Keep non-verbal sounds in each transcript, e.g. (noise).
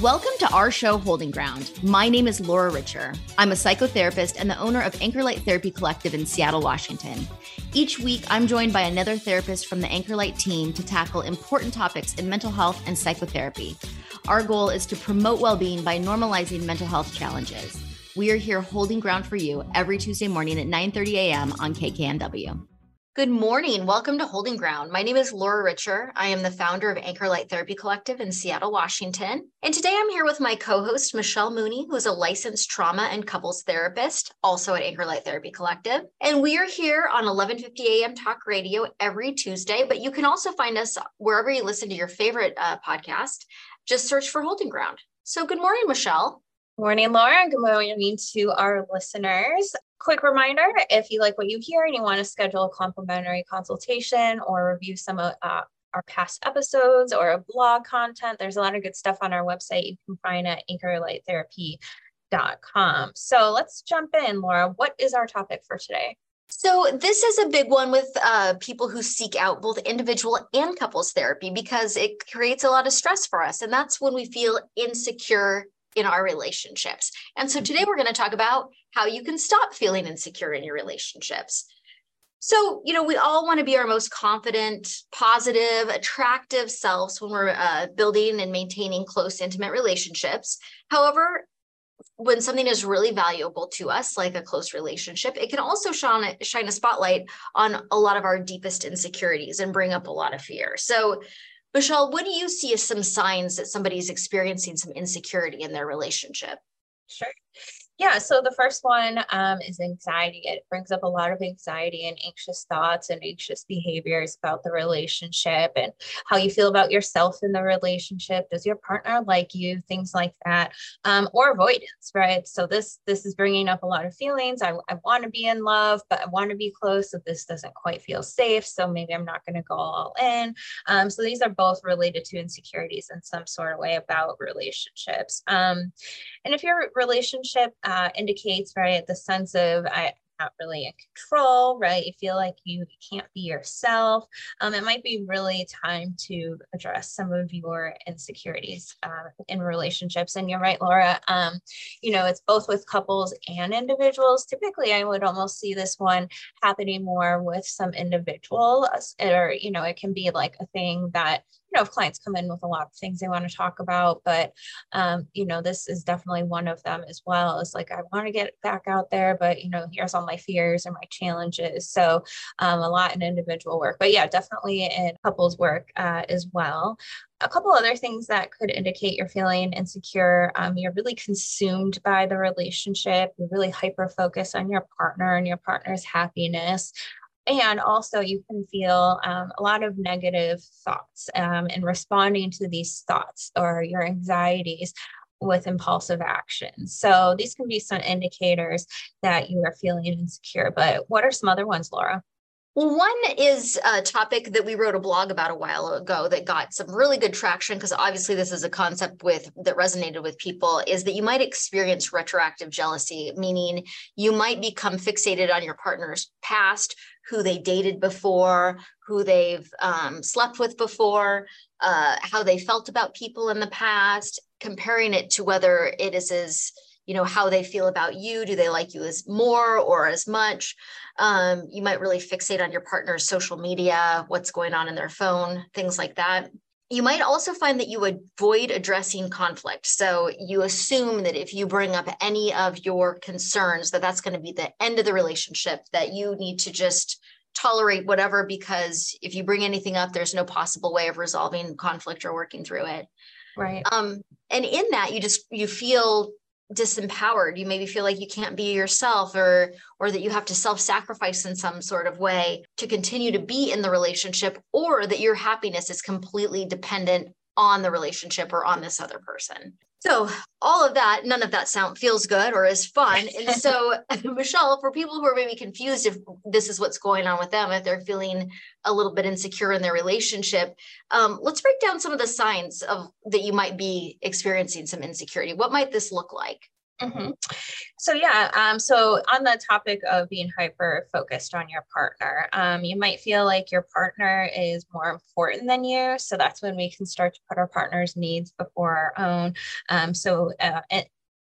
Welcome to our show, Holding Ground. My name is Laura Richer. I'm a psychotherapist and the owner of Anchorlight Therapy Collective in Seattle, Washington. Each week, I'm joined by another therapist from the Anchorlight team to tackle important topics in mental health and psychotherapy. Our goal is to promote well being by normalizing mental health challenges. We are here holding ground for you every Tuesday morning at 9 30 a.m. on KKNW. Good morning. Welcome to Holding Ground. My name is Laura Richer. I am the founder of Anchor Light Therapy Collective in Seattle, Washington. And today I'm here with my co host, Michelle Mooney, who's a licensed trauma and couples therapist, also at Anchor Light Therapy Collective. And we are here on 1150 AM Talk Radio every Tuesday, but you can also find us wherever you listen to your favorite uh, podcast. Just search for Holding Ground. So, good morning, Michelle. Morning, Laura. Good morning to our listeners. Quick reminder if you like what you hear and you want to schedule a complimentary consultation or review some of uh, our past episodes or a blog content, there's a lot of good stuff on our website you can find at anchorlighttherapy.com. So let's jump in, Laura. What is our topic for today? So, this is a big one with uh, people who seek out both individual and couples therapy because it creates a lot of stress for us. And that's when we feel insecure in our relationships. And so today we're going to talk about how you can stop feeling insecure in your relationships. So, you know, we all want to be our most confident, positive, attractive selves when we're uh, building and maintaining close, intimate relationships. However, when something is really valuable to us, like a close relationship, it can also shine, shine a spotlight on a lot of our deepest insecurities and bring up a lot of fear. So, Michelle, what do you see as some signs that somebody's experiencing some insecurity in their relationship? Sure. Yeah, so the first one um, is anxiety. It brings up a lot of anxiety and anxious thoughts and anxious behaviors about the relationship and how you feel about yourself in the relationship. Does your partner like you? Things like that, um, or avoidance, right? So this this is bringing up a lot of feelings. I, I want to be in love, but I want to be close. So this doesn't quite feel safe. So maybe I'm not going to go all in. Um, so these are both related to insecurities in some sort of way about relationships. Um, and if your relationship uh, indicates, right, the sense of I, not really in control, right? You feel like you can't be yourself. Um, it might be really time to address some of your insecurities uh, in relationships. And you're right, Laura. Um, you know, it's both with couples and individuals. Typically, I would almost see this one happening more with some individuals, or you know, it can be like a thing that know, if clients come in with a lot of things they want to talk about, but um, you know, this is definitely one of them as well. It's like I want to get back out there, but you know, here's all my fears and my challenges. So um, a lot in individual work, but yeah, definitely in couples work uh, as well a couple other things that could indicate you're feeling insecure. Um, you're really consumed by the relationship. You're really hyper focused on your partner and your partner's happiness and also you can feel um, a lot of negative thoughts um, and responding to these thoughts or your anxieties with impulsive action. So these can be some indicators that you are feeling insecure. But what are some other ones, Laura? Well, one is a topic that we wrote a blog about a while ago that got some really good traction because obviously this is a concept with that resonated with people is that you might experience retroactive jealousy, meaning you might become fixated on your partner's past, who they dated before, who they've um, slept with before, uh, how they felt about people in the past, comparing it to whether it is as you know how they feel about you do they like you as more or as much? Um, you might really fixate on your partner's social media what's going on in their phone things like that. You might also find that you avoid addressing conflict. So you assume that if you bring up any of your concerns that that's going to be the end of the relationship that you need to just tolerate whatever because if you bring anything up there's no possible way of resolving conflict or working through it. Right. Um, and in that you just you feel disempowered. You maybe feel like you can't be yourself or or that you have to self-sacrifice in some sort of way to continue to be in the relationship or that your happiness is completely dependent on the relationship or on this other person so all of that, none of that sound feels good or is fun. And so, (laughs) Michelle, for people who are maybe confused if this is what's going on with them, if they're feeling a little bit insecure in their relationship, um, let's break down some of the signs of that you might be experiencing some insecurity. What might this look like? Mm-hmm. So yeah, um, so on the topic of being hyper focused on your partner, um, you might feel like your partner is more important than you. So that's when we can start to put our partner's needs before our own. Um, so uh,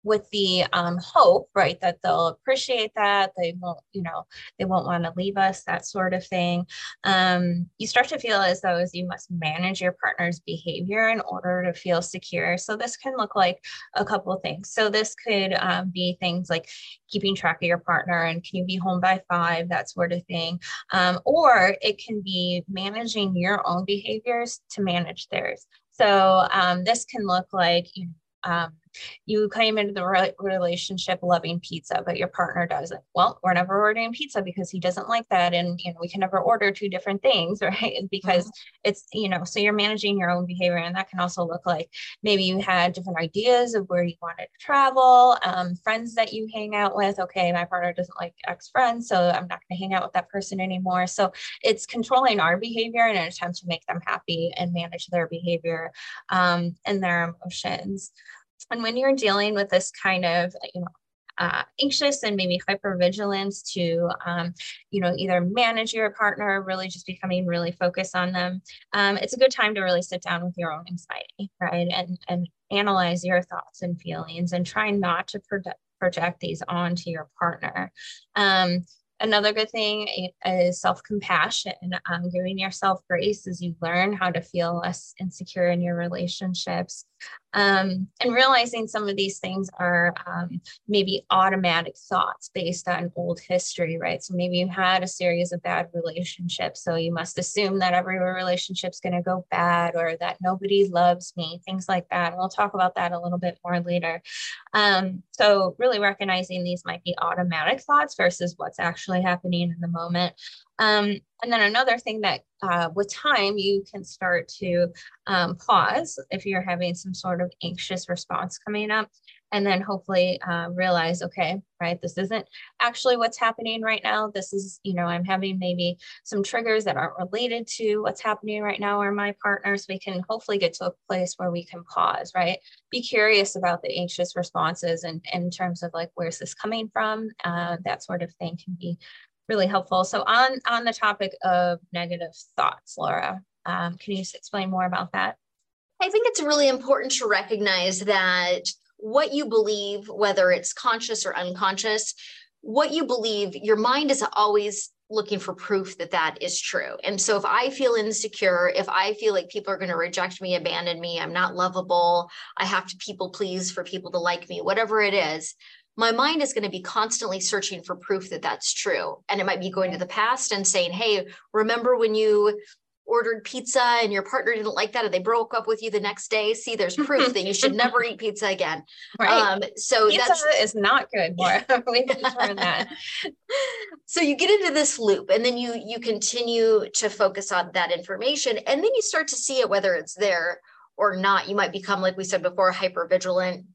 with the um, hope, right, that they'll appreciate that they won't, you know, they won't want to leave us, that sort of thing. Um, you start to feel as though as you must manage your partner's behavior in order to feel secure. So this can look like a couple things. So this could um, be things like keeping track of your partner and can you be home by five, that sort of thing. Um, or it can be managing your own behaviors to manage theirs. So um, this can look like you know, um, you came into the re- relationship loving pizza, but your partner doesn't. Well, we're never ordering pizza because he doesn't like that. And, you know, we can never order two different things, (laughs) right? Because mm-hmm. it's, you know, so you're managing your own behavior. And that can also look like maybe you had different ideas of where you wanted to travel, um, friends that you hang out with. Okay, my partner doesn't like ex friends, so I'm not going to hang out with that person anymore. So it's controlling our behavior in an attempt to make them happy and manage their behavior um, and their emotions. And when you're dealing with this kind of, you know, uh, anxious and maybe hypervigilance to, um, you know, either manage your partner, really just becoming really focused on them. Um, it's a good time to really sit down with your own anxiety, right? And, and analyze your thoughts and feelings and try not to project, project these onto your partner. Um, Another good thing is self compassion, um, giving yourself grace as you learn how to feel less insecure in your relationships. Um, and realizing some of these things are um, maybe automatic thoughts based on old history, right? So maybe you had a series of bad relationships, so you must assume that every relationship's going to go bad or that nobody loves me, things like that. And we'll talk about that a little bit more later. Um, so really recognizing these might be automatic thoughts versus what's actually happening in the moment. Um, and then another thing that uh, with time you can start to um, pause if you're having some sort of anxious response coming up and then hopefully uh, realize okay right this isn't actually what's happening right now. This is you know i'm having maybe some triggers that aren't related to what's happening right now or my partner so we can hopefully get to a place where we can pause right? Be curious about the anxious responses and, and in terms of like where's this coming from? Uh, that sort of thing can be really helpful. So on, on the topic of negative thoughts, Laura, um, can you explain more about that? I think it's really important to recognize that what you believe, whether it's conscious or unconscious, what you believe, your mind is always looking for proof that that is true. And so if I feel insecure, if I feel like people are going to reject me, abandon me, I'm not lovable, I have to people please for people to like me, whatever it is, my mind is going to be constantly searching for proof that that's true. And it might be going to the past and saying, hey, remember when you ordered pizza and your partner didn't like that and they broke up with you the next day? See there's proof that you should never eat pizza again. (laughs) Right. Um, so pizza that's is not good more (laughs) we determined that. (laughs) So you get into this loop and then you you continue to focus on that information and then you start to see it whether it's there or not. You might become like we said before hyper vigilant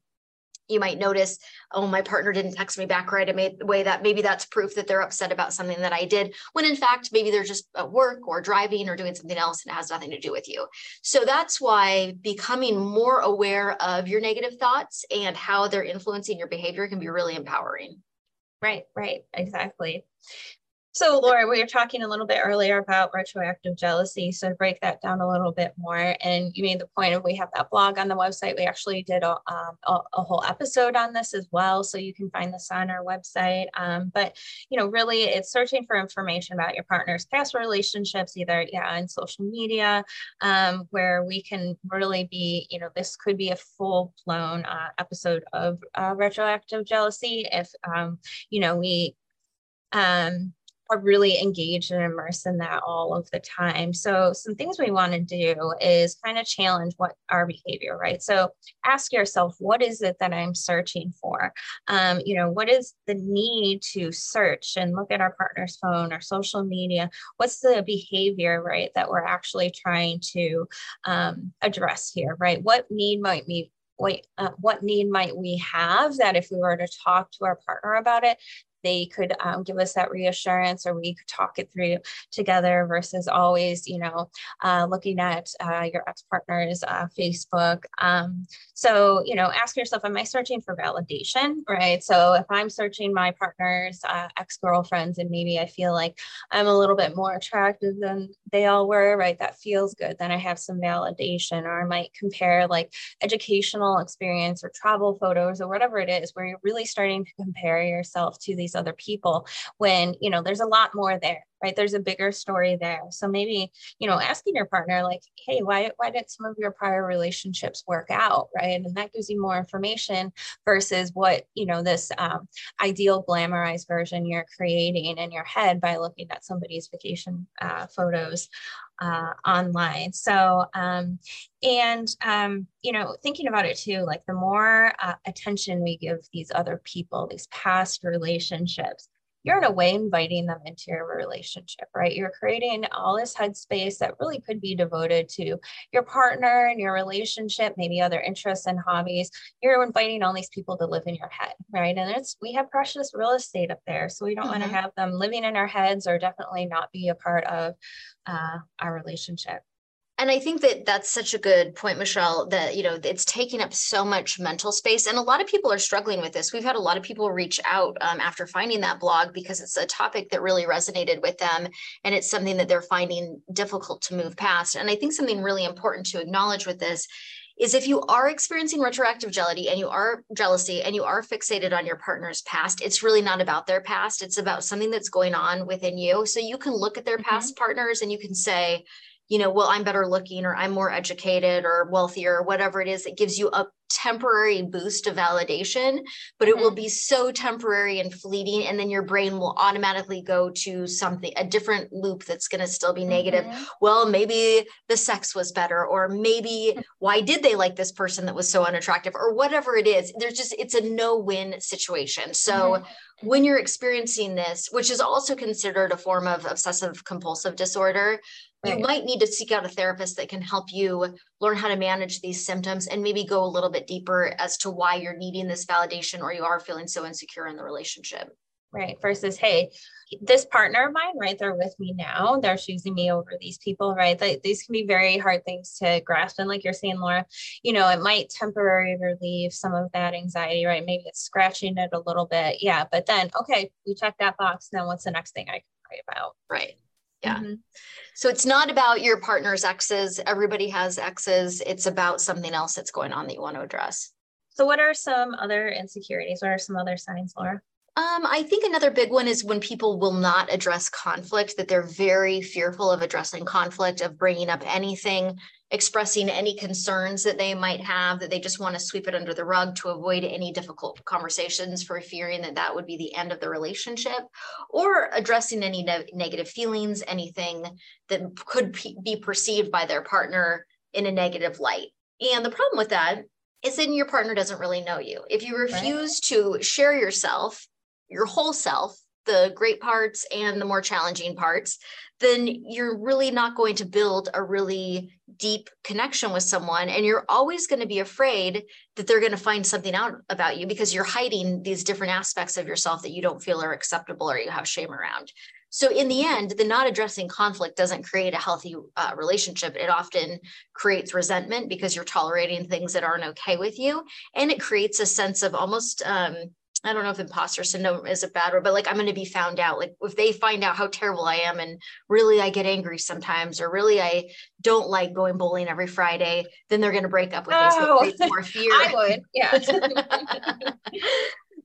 you might notice, oh, my partner didn't text me back right away. That maybe that's proof that they're upset about something that I did, when in fact, maybe they're just at work or driving or doing something else and it has nothing to do with you. So that's why becoming more aware of your negative thoughts and how they're influencing your behavior can be really empowering. Right, right, exactly. So, Laura, we were talking a little bit earlier about retroactive jealousy. So, to break that down a little bit more, and you made the point of we have that blog on the website. We actually did a, um, a, a, whole episode on this as well. So, you can find this on our website. Um, but, you know, really, it's searching for information about your partner's past relationships, either, yeah, on social media, um, where we can really be, you know, this could be a full blown uh, episode of uh, retroactive jealousy if, um, you know, we, um, are really engaged and immersed in that all of the time. So some things we want to do is kind of challenge what our behavior, right? So ask yourself, what is it that I'm searching for? Um, you know, what is the need to search and look at our partner's phone or social media? What's the behavior, right, that we're actually trying to um, address here, right? What need might we what, uh, what need might we have that if we were to talk to our partner about it, they could um, give us that reassurance or we could talk it through together versus always, you know, uh, looking at uh, your ex-partner's uh, Facebook. Um, so, you know, ask yourself, am I searching for validation, right? So if I'm searching my partner's uh, ex-girlfriends and maybe I feel like I'm a little bit more attractive than they all were, right? That feels good. Then I have some validation or I might compare like educational experience or travel photos or whatever it is where you're really starting to compare yourself to these other people when, you know, there's a lot more there right? There's a bigger story there. So maybe you know asking your partner like hey why why did some of your prior relationships work out? Right? And that gives you more information versus what you know this um, ideal glamorized version you're creating in your head by looking at somebody's vacation uh, photos uh, online. So, um, and, um, you know, thinking about it too, like the more uh, attention we give these other people, these past relationships, you're in a way inviting them into your relationship, right? You're creating all this headspace that really could be devoted to your partner and your relationship, maybe other interests and hobbies. You're inviting all these people to live in your head, right? And it's we have precious real estate up there, so we don't mm-hmm. want to have them living in our heads or definitely not be a part of uh, our relationship and i think that that's such a good point michelle that you know it's taking up so much mental space and a lot of people are struggling with this we've had a lot of people reach out um, after finding that blog because it's a topic that really resonated with them and it's something that they're finding difficult to move past and i think something really important to acknowledge with this is if you are experiencing retroactive jealousy and you are jealousy and you are fixated on your partner's past, it's really not about their past. It's about something that's going on within you. So you can look at their mm-hmm. past partners and you can say, you know, well, I'm better looking or I'm more educated or wealthier or whatever it is, it gives you a temporary boost of validation, but it mm-hmm. will be so temporary and fleeting. And then your brain will automatically go to something, a different loop that's going to still be negative. Mm-hmm. Well, maybe the sex was better, or maybe why did they like this person that was so unattractive, or whatever it is. There's just, it's a no win situation. So, mm-hmm when you're experiencing this, which is also considered a form of obsessive compulsive disorder, you might need to seek out a therapist that can help you learn how to manage these symptoms and maybe go a little bit deeper as to why you're needing this validation or you are feeling so insecure in the relationship. Right. Versus, hey, this partner of mine, right? They're with me now. They're choosing me over these people, right? That these can be very hard things to grasp. And like you're saying, Laura, you know, it might temporarily relieve some of that anxiety, right? Maybe it's scratching it a little bit. Yeah. But then, okay, we check that box. Now what's the next thing I can pray about? Right. Yeah. Mm-hmm. So it's not about your partner's exes. Everybody has exes. It's about something else that's going on that you want to address. So, what are some other insecurities? What are some other signs, Laura? Um, I think another big one is when people will not address conflict, that they're very fearful of addressing conflict, of bringing up anything, expressing any concerns that they might have, that they just want to sweep it under the rug to avoid any difficult conversations for fearing that that would be the end of the relationship, or addressing any ne- negative feelings, anything that could be perceived by their partner in a negative light. And the problem with that is then your partner doesn't really know you. If you refuse right. to share yourself, your whole self, the great parts and the more challenging parts, then you're really not going to build a really deep connection with someone. And you're always going to be afraid that they're going to find something out about you because you're hiding these different aspects of yourself that you don't feel are acceptable or you have shame around. So, in the end, the not addressing conflict doesn't create a healthy uh, relationship. It often creates resentment because you're tolerating things that aren't okay with you. And it creates a sense of almost, um, I don't know if imposter syndrome is a bad word, but like I'm going to be found out. Like if they find out how terrible I am and really I get angry sometimes, or really I don't like going bowling every Friday, then they're going to break up with oh, me. So more fear. (laughs) I would, yeah. (laughs)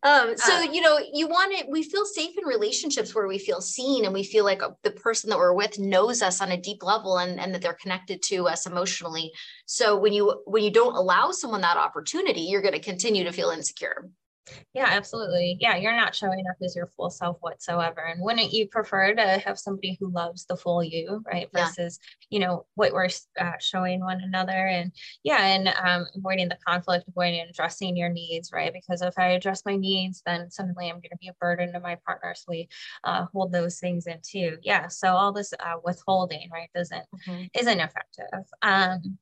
um, so uh, you know, you want it. We feel safe in relationships where we feel seen and we feel like the person that we're with knows us on a deep level and, and that they're connected to us emotionally. So when you when you don't allow someone that opportunity, you're going to continue to feel insecure. Yeah, absolutely. Yeah, you're not showing up as your full self whatsoever. And wouldn't you prefer to have somebody who loves the full you, right? Versus, yeah. you know, what we're uh, showing one another. And yeah, and um, avoiding the conflict, avoiding addressing your needs, right? Because if I address my needs, then suddenly I'm going to be a burden to my partner. So we uh, hold those things in too. Yeah. So all this uh, withholding, right, doesn't mm-hmm. isn't effective. Um,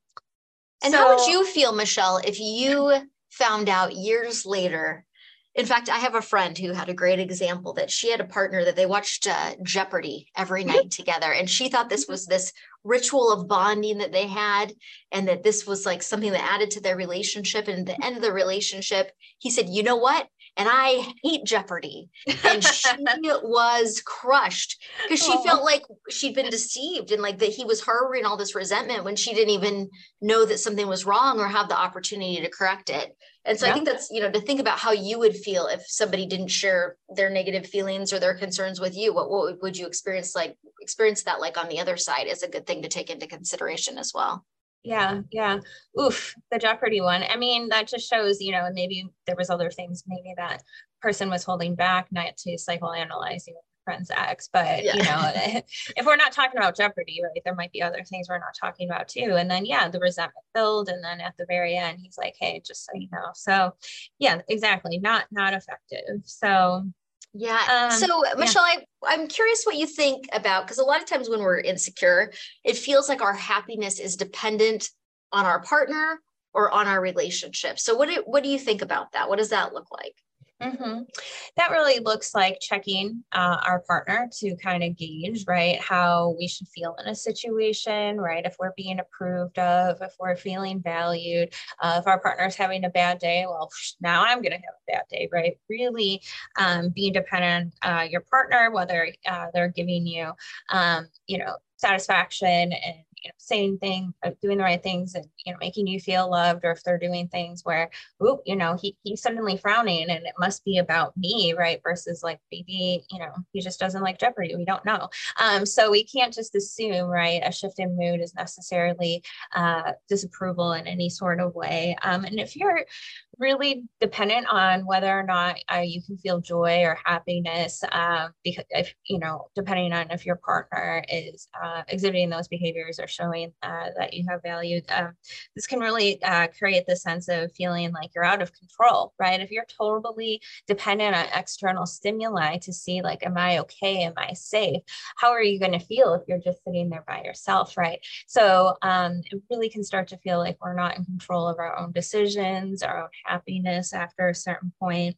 and so, how would you feel, Michelle, if you found out years later in fact, I have a friend who had a great example that she had a partner that they watched uh, Jeopardy every night together. And she thought this was this ritual of bonding that they had, and that this was like something that added to their relationship. And at the end of the relationship, he said, You know what? And I hate Jeopardy. And she (laughs) was crushed because she felt oh. like she'd been deceived and like that he was harboring all this resentment when she didn't even know that something was wrong or have the opportunity to correct it. And so yeah. I think that's, you know, to think about how you would feel if somebody didn't share their negative feelings or their concerns with you. What, what would you experience like experience that like on the other side is a good thing to take into consideration as well. Yeah, yeah. Oof, the Jeopardy one. I mean, that just shows, you know, maybe there was other things maybe that person was holding back, not to psychoanalyze you know, friend's ex, but yeah. you know, (laughs) if we're not talking about Jeopardy, right, there might be other things we're not talking about too. And then yeah, the resentment build, and then at the very end, he's like, "Hey, just so you know." So yeah, exactly, not not effective. So yeah. Um, so, Michelle, yeah. I, I'm curious what you think about because a lot of times when we're insecure, it feels like our happiness is dependent on our partner or on our relationship. So, what do, what do you think about that? What does that look like? Mm-hmm. That really looks like checking uh, our partner to kind of gauge, right, how we should feel in a situation, right? If we're being approved of, if we're feeling valued, uh, if our partner's having a bad day, well, now I'm going to have a bad day, right? Really um, being dependent on uh, your partner, whether uh, they're giving you, um, you know, satisfaction and you know, saying things, uh, doing the right things and, you know, making you feel loved, or if they're doing things where, oh, you know, he, he's suddenly frowning and it must be about me, right? Versus like maybe, you know, he just doesn't like Jeopardy. We don't know. Um, so we can't just assume, right? A shift in mood is necessarily uh, disapproval in any sort of way. Um, and if you're really dependent on whether or not uh, you can feel joy or happiness um, because if you know depending on if your partner is uh, exhibiting those behaviors or showing uh, that you have value um, this can really uh, create the sense of feeling like you're out of control right? If you're totally dependent on external stimuli to see like am i okay? Am i safe? How are you going to feel if you're just sitting there by yourself right? So um, it really can start to feel like we're not in control of our own decisions our own happiness after a certain point.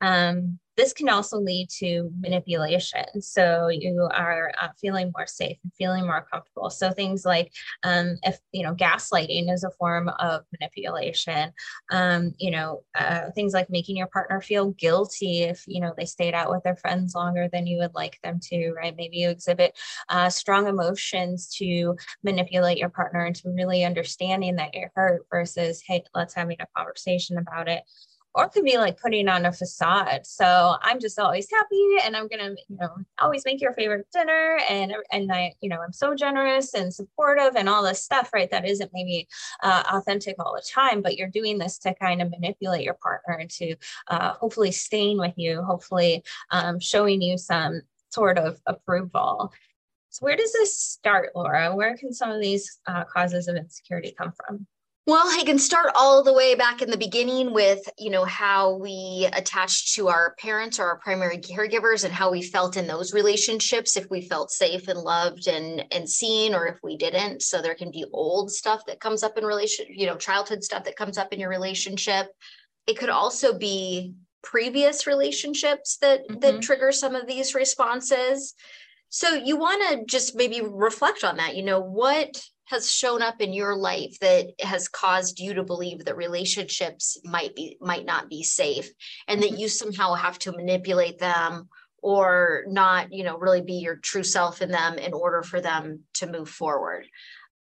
Um, this can also lead to manipulation. So you are uh, feeling more safe and feeling more comfortable. So things like, um, if you know, gaslighting is a form of manipulation. Um, you know, uh, things like making your partner feel guilty if you know they stayed out with their friends longer than you would like them to. Right? Maybe you exhibit uh, strong emotions to manipulate your partner into really understanding that you're hurt versus, hey, let's having a conversation about it or could be like putting on a facade. So I'm just always happy and I'm gonna, you know, always make your favorite dinner and and I, you know, I'm so generous and supportive and all this stuff, right? That isn't maybe uh, authentic all the time, but you're doing this to kind of manipulate your partner into uh, hopefully staying with you, hopefully um, showing you some sort of approval. So where does this start, Laura? Where can some of these uh, causes of insecurity come from? Well, I can start all the way back in the beginning with, you know, how we attached to our parents or our primary caregivers and how we felt in those relationships, if we felt safe and loved and and seen, or if we didn't. So there can be old stuff that comes up in relation, you know, childhood stuff that comes up in your relationship. It could also be previous relationships that mm-hmm. that trigger some of these responses. So you want to just maybe reflect on that. You know, what has shown up in your life that has caused you to believe that relationships might be might not be safe and that mm-hmm. you somehow have to manipulate them or not you know really be your true self in them in order for them to move forward.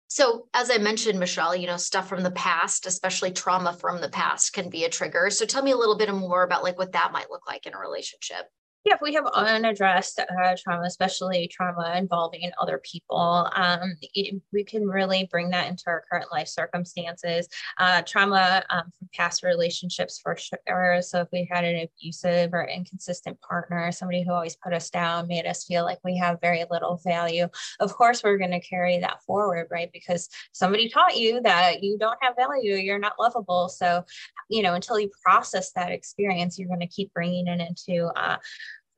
So as i mentioned michelle you know stuff from the past especially trauma from the past can be a trigger. So tell me a little bit more about like what that might look like in a relationship yeah, if we have unaddressed uh, trauma, especially trauma involving other people, um, it, we can really bring that into our current life circumstances. Uh, trauma um, from past relationships for sure. So if we had an abusive or inconsistent partner, somebody who always put us down, made us feel like we have very little value, of course we're going to carry that forward, right? Because somebody taught you that you don't have value, you're not lovable. So, you know, until you process that experience, you're going to keep bringing it into uh,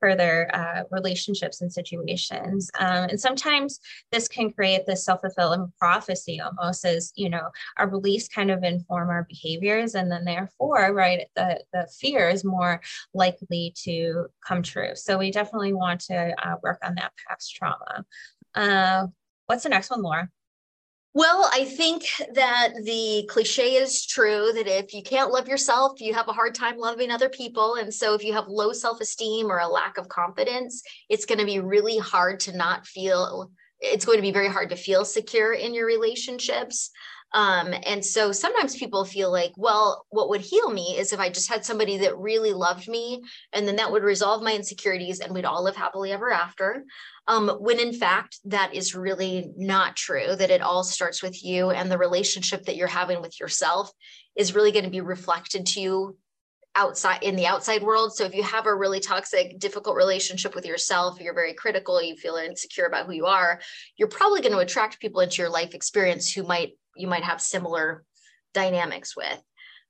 further uh, relationships and situations. Um, and sometimes this can create this self-fulfilling prophecy almost as, you know, our beliefs kind of inform our behaviors. And then therefore, right, the, the fear is more likely to come true. So we definitely want to uh, work on that past trauma. Uh, what's the next one, Laura? Well, I think that the cliche is true that if you can't love yourself, you have a hard time loving other people. And so if you have low self esteem or a lack of confidence, it's going to be really hard to not feel, it's going to be very hard to feel secure in your relationships. Um, and so sometimes people feel like, well, what would heal me is if I just had somebody that really loved me, and then that would resolve my insecurities and we'd all live happily ever after. Um, when in fact that is really not true that it all starts with you and the relationship that you're having with yourself is really going to be reflected to you outside in the outside world. So if you have a really toxic difficult relationship with yourself you're very critical you feel insecure about who you are you're probably going to attract people into your life experience who might you might have similar dynamics with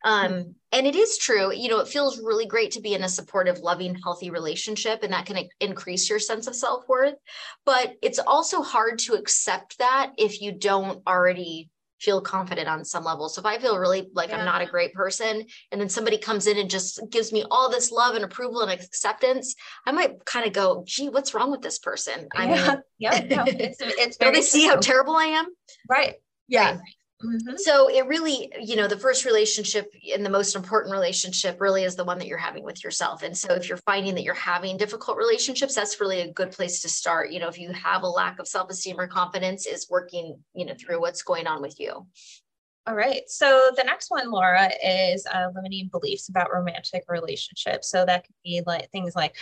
um, and it is true, you know, it feels really great to be in a supportive, loving, healthy relationship, and that can increase your sense of self worth. But it's also hard to accept that if you don't already feel confident on some level. So if I feel really like yeah. I'm not a great person, and then somebody comes in and just gives me all this love and approval and acceptance, I might kind of go, "Gee, what's wrong with this person?" I yeah, mean, (laughs) yeah, no, (laughs) it's, it's very. Do they see how terrible I am? Right. Yeah. Right. Mm-hmm. So it really, you know, the first relationship and the most important relationship really is the one that you're having with yourself. And so if you're finding that you're having difficult relationships, that's really a good place to start. You know, if you have a lack of self-esteem or confidence, is working, you know, through what's going on with you. All right. So the next one, Laura, is uh, limiting beliefs about romantic relationships. So that could be like things like,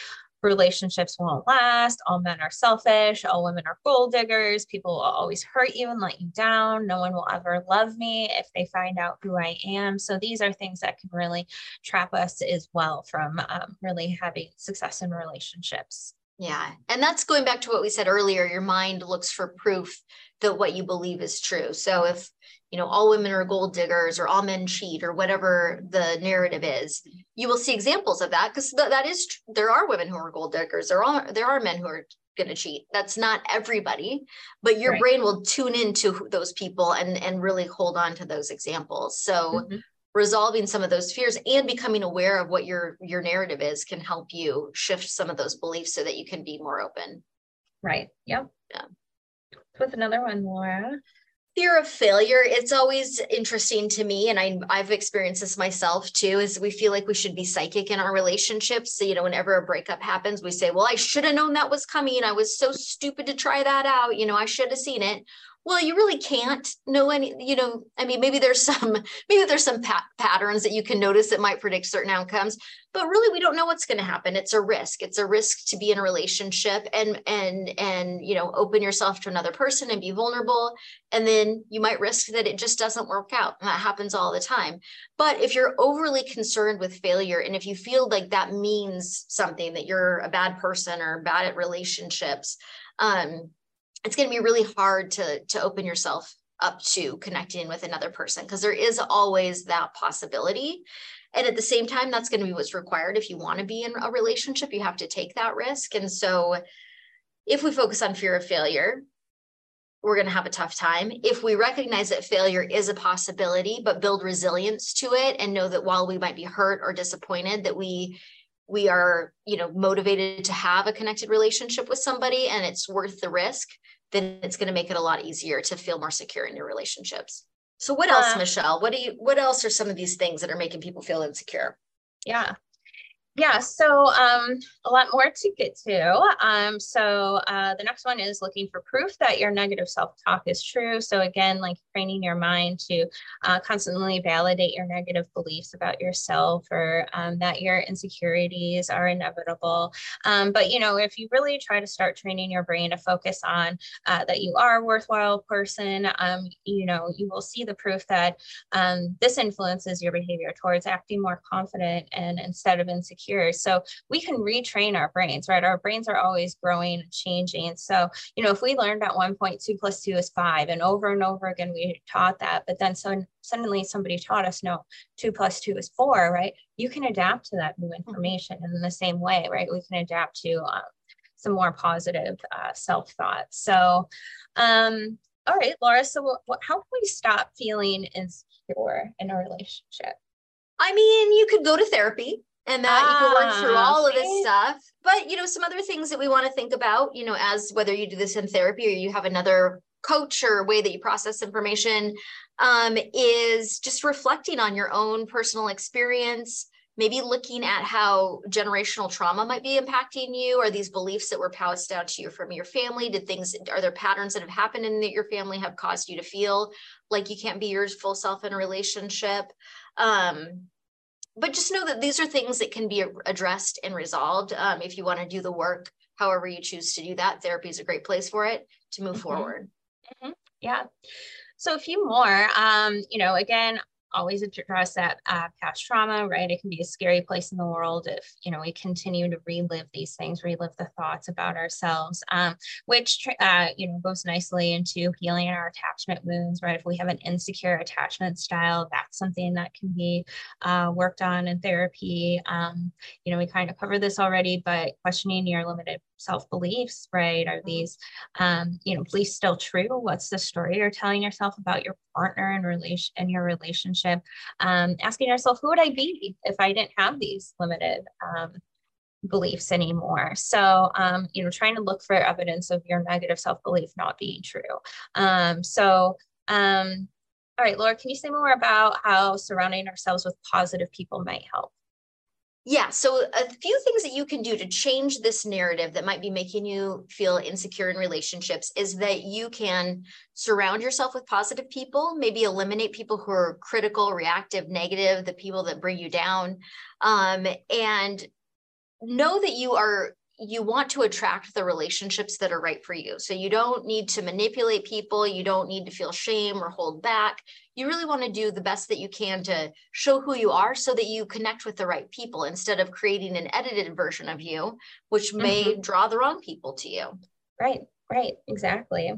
relationships won't last. All men are selfish. All women are gold diggers. People will always hurt you and let you down. No one will ever love me if they find out who I am. So these are things that can really trap us as well from um, really having success in relationships. Yeah. And that's going back to what we said earlier. Your mind looks for proof that what you believe is true. So if you know all women are gold diggers or all men cheat or whatever the narrative is you will see examples of that because th- that is there are women who are gold diggers. There are there are men who are going to cheat. That's not everybody but your right. brain will tune into those people and and really hold on to those examples. So mm-hmm. resolving some of those fears and becoming aware of what your your narrative is can help you shift some of those beliefs so that you can be more open. Right. Yep. Yeah. With another one laura fear of failure it's always interesting to me and I, i've experienced this myself too is we feel like we should be psychic in our relationships. So you know whenever a breakup happens we say well i should have known that was coming. I was so stupid to try that out. You know i should have seen it well you really can't know any you know i mean maybe there's some (laughs) maybe there's some pa- patterns that you can notice that might predict certain outcomes but really we don't know what's going to happen. It's a risk. It's a risk to be in a relationship and and and you know open yourself to another person and be vulnerable and then you might risk that it just doesn't work out and that happens all the time. But if you're overly concerned with failure and if you feel like that means something that you're a bad person or bad at relationships um it's going to be really hard to to open yourself up to connecting with another person because there is always that possibility. And at the same time that's going to be what's required. If you want to be in a relationship you have to take that risk. And so if we focus on fear of failure we're going to have a tough time. If we recognize that failure is a possibility but build resilience to it and know that while we might be hurt or disappointed that we we are you know motivated to have a connected relationship with somebody and it's worth the risk then it's going to make it a lot easier to feel more secure in your relationships. So what else, uh, Michelle? What do you what else are some of these things that are making people feel insecure? Yeah. Yeah, so um, a lot more to get to. Um, so uh, the next one is looking for proof that your negative self-talk is true. So again, like training your mind to uh, constantly validate your negative beliefs about yourself or um, that your insecurities are inevitable. Um, but you know, if you really try to start training your brain to focus on uh, that you are a worthwhile person, um, you know, you will see the proof that um, this influences your behavior towards acting more confident and instead of insecure insecure. So we can retrain our brains, right? Our brains are always growing and changing. So, you know, if we learned at one point two plus two is five, and over and over again we taught that, but then so suddenly somebody taught us no, two plus two is four, right? You can adapt to that new mm-hmm. information in the same way, right? We can adapt to um, some more positive uh, self thought. So, um, all right, Laura. So, what, how can we stop feeling insecure in a relationship? I mean, you could go to therapy and that ah, you can work through ah, all of this stuff. But, you know, some other things that we want to think about, you know, as whether you do this in therapy or you have another coach or way that you process information um, is just reflecting on your own personal experience maybe looking at how generational trauma might be impacting you. Or these beliefs that were passed down to you from your family? Did things are there patterns that have happened in that your family have caused you to feel like you can't be your full self in a relationship? Um, but just know that these are things that can be addressed and resolved um, if you want to do the work however you choose to do that therapy is a great place for it to move mm-hmm. forward mm-hmm. yeah so a few more um, you know again always address that uh, past trauma, right? It can be a scary place in the world if, you know, we continue to relive these things, relive the thoughts about ourselves, um, which, uh, you know, goes nicely into healing our attachment wounds, right? If we have an insecure attachment style, that's something that can be uh, worked on in therapy. Um, you know, we kind of covered this already, but questioning your limited self beliefs, right? Are mm-hmm. these, um, you know, beliefs still true? What's the story you're telling yourself about your partner and relation and your relationship? Um, asking yourself, who would I be if I didn't have these limited um, beliefs anymore? So, um, you know, trying to look for evidence of your negative self belief not being true. Um, so, um, all right, Laura, can you say more about how surrounding ourselves with positive people might help? Yeah, so a few things that you can do to change this narrative that might be making you feel insecure in relationships is that you can surround yourself with positive people, maybe eliminate people who are critical, reactive, negative, the people that bring you down, um, and know that you are you want to attract the relationships that are right for you. So you don't need to manipulate people. You don't need to feel shame or hold back. You really want to do the best that you can to show who you are so that you connect with the right people instead of creating an edited version of you, which may mm-hmm. draw the wrong people to you. Right. Right, exactly.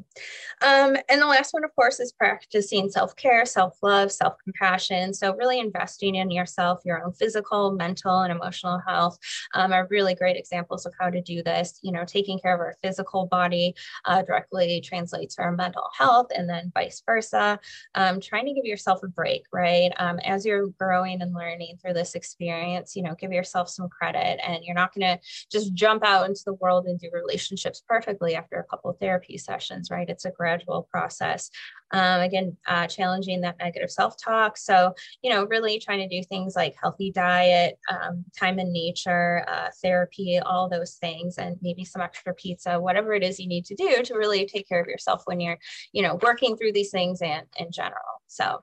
Um, and the last one, of course, is practicing self care, self love, self compassion. So, really investing in yourself, your own physical, mental, and emotional health um, are really great examples of how to do this. You know, taking care of our physical body uh, directly translates to our mental health, and then vice versa. Um, trying to give yourself a break, right? Um, as you're growing and learning through this experience, you know, give yourself some credit, and you're not going to just jump out into the world and do relationships perfectly after a couple couple therapy sessions, right? It's a gradual process. Um, again, uh, challenging that negative self talk. So, you know, really trying to do things like healthy diet, um, time in nature, uh, therapy, all those things, and maybe some extra pizza, whatever it is you need to do to really take care of yourself when you're, you know, working through these things and in general. So,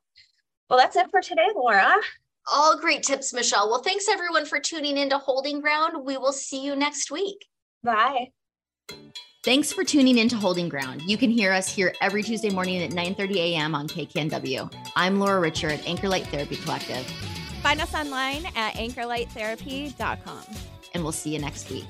well, that's it for today, Laura. All great tips, Michelle. Well, thanks everyone for tuning in to Holding Ground. We will see you next week. Bye. Thanks for tuning in to Holding Ground. You can hear us here every Tuesday morning at 9:30 a.m. on KKNW. I'm Laura Richer, at Anchorlight Therapy Collective. Find us online at anchorlighttherapy.com. And we'll see you next week.